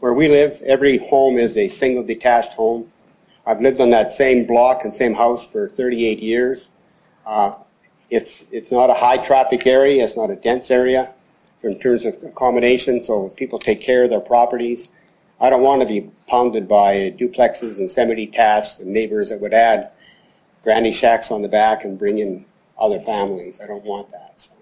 Where we live, every home is a single detached home. I've lived on that same block and same house for 38 years. Uh, it's it's not a high traffic area. It's not a dense area in terms of accommodation. So people take care of their properties. I don't want to be pounded by duplexes and semi-detached and neighbors that would add granny shacks on the back and bring in other families. I don't want that. So.